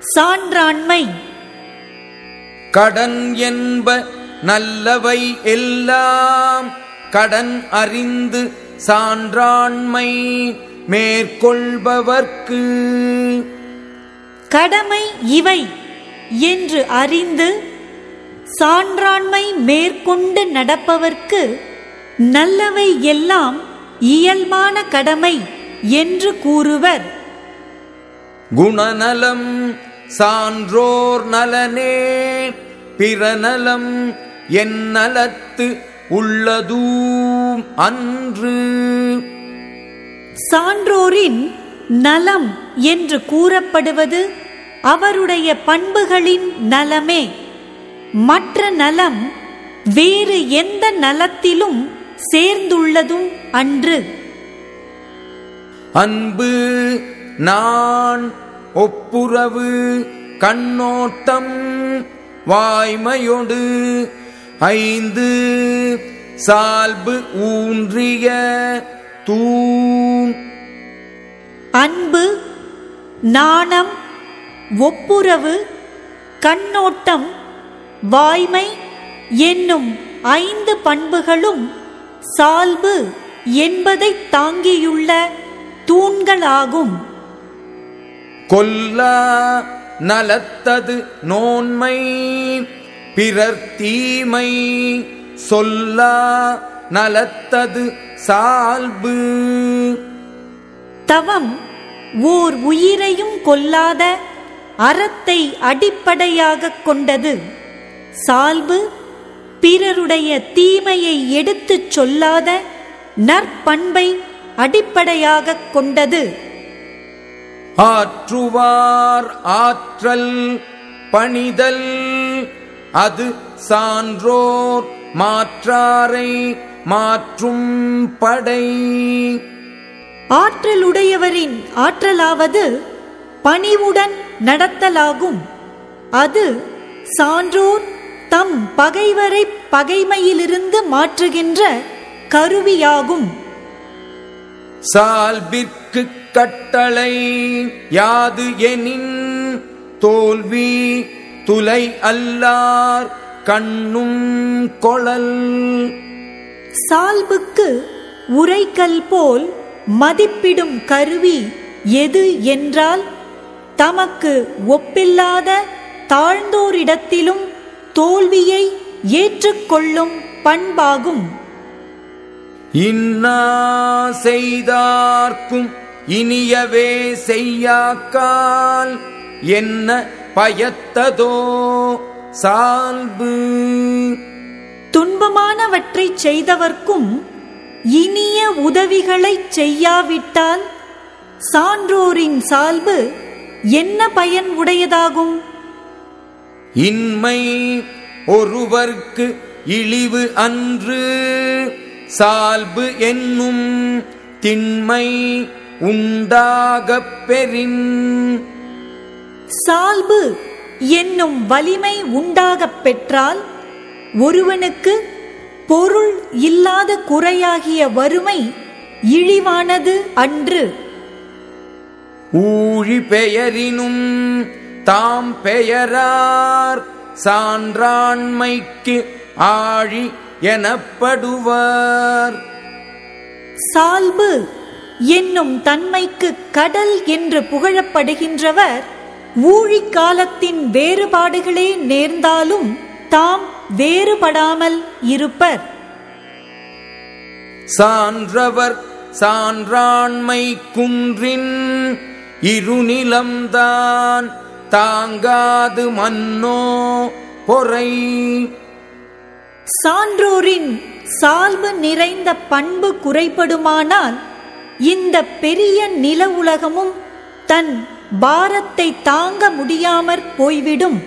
சான்றாண்மை. கடன் என்ப நல்லவை எல்லாம் கடன் அறிந்து சான்றாண்மை மேற்கொள்பவர்க்கு. கடமை இவை என்று அறிந்து சான்றாண்மை மேற்கொண்டு நடப்பவர்க்கு நல்லவை எல்லாம் இயல்பான கடமை என்று கூறுவர். குணநலம் சான்றோர் நலனே பிறநலம் என் நலத்து உள்ளதூம் அன்று. சான்றோரின் நலம் என்று கூறப்படுவது அவருடைய பண்புகளின் நலமே. மற்ற நலம் வேறு எந்த நலத்திலும் சேர்ந்துள்ளதும் அன்று. அன்பு நான் ஒப்புரவு கண்ணோட்டம் வாய்மையொடு ஐந்து சால்பு ஊன்றிய தூண். அன்பு நாணம் ஒப்புரவு கண்ணோட்டம் வாய்மை என்னும் ஐந்து பண்புகளும் சால்பு என்பதைத் தாங்கியுள்ள தூண்களாகும். கொல்லா நலத்தது நோன்மை பிறர் தீமை சொல்லா நலத்தது சால்பு. தவம் ஓர் உயிரையும் கொல்லாத அறத்தை அடிப்படையாகக் கொண்டது. சால்பு பிறருடைய தீமையை எடுத்துச் சொல்லாத நற்பண்பை அடிப்படையாகக் கொண்டது. ஆற்றுவார் ஆற்றல் பணிதல் அது சான்றோர் மாற்றாரை மாற்றும் படை. ஆற்றலுடையவரின் ஆற்றலாவது பணிவுடன் நடத்தலாகும். அது சான்றோர் தம் பகைவரை பகைமையிலிருந்து மாற்றுகின்ற கருவியாகும். சால்பிற்கு கட்டளை யாது எனின் தோல்வி துலை அல்லார் கண்ணும் கொளல் சால்புக்கு உரைக்கல் போல் மதிப்பிடும் கருவி எது என்றால் தமக்கு ஒப்பில்லாத தாழ்ந்தோரிடத்திலும் தோல்வியை ஏற்றுக்கொள்ளும் பண்பாகும். இன்னா செய்தார்க்கும் இனியவே செய்யாக்கால் என்ன பயத்ததோ சால்பு. துன்பமானவற்றைச் செய்தவர்க்கும் இனிய உதவிகளைச் செய்யாவிட்டால் சான்றோரின் சால்பு என்ன பயன் உடையதாகும்? இன்மை ஒருவர்க்கு இழிவு அன்று சால்பு என்னும் திண்மை உண்டாகப் பெறின். சால்பு என்னும் வலிமை உண்டாகப் பெற்றால் ஒருவனுக்கு பொருள் இல்லாத குறையாகிய வறுமை இழிவானது அன்று. ஊழி பெயரினும் தாம் பெயரார் சான்றாண்மைக்கு ஆழி எனப்படுவார். சால்பு என்னும் தன்மைக்கு கடல் என்று புகழப்படுகின்றவர். ஊழிக் காலத்தின் வேறுபாடுகளே நேர்ந்தாலும் தாம் வேறுபடாமல் இருப்பர். சான்றவர் சான்றாண்மை குன்றின் இருநிலம்தான். தாங்காது மன்னோ பொறை. சான்றோரின் சால்பு நிறைந்த பண்பு குறைபடுமானால் இந்த பெரிய நில உலகமும் தன் பாரத்தை தாங்க முடியாமற் போய்விடும்.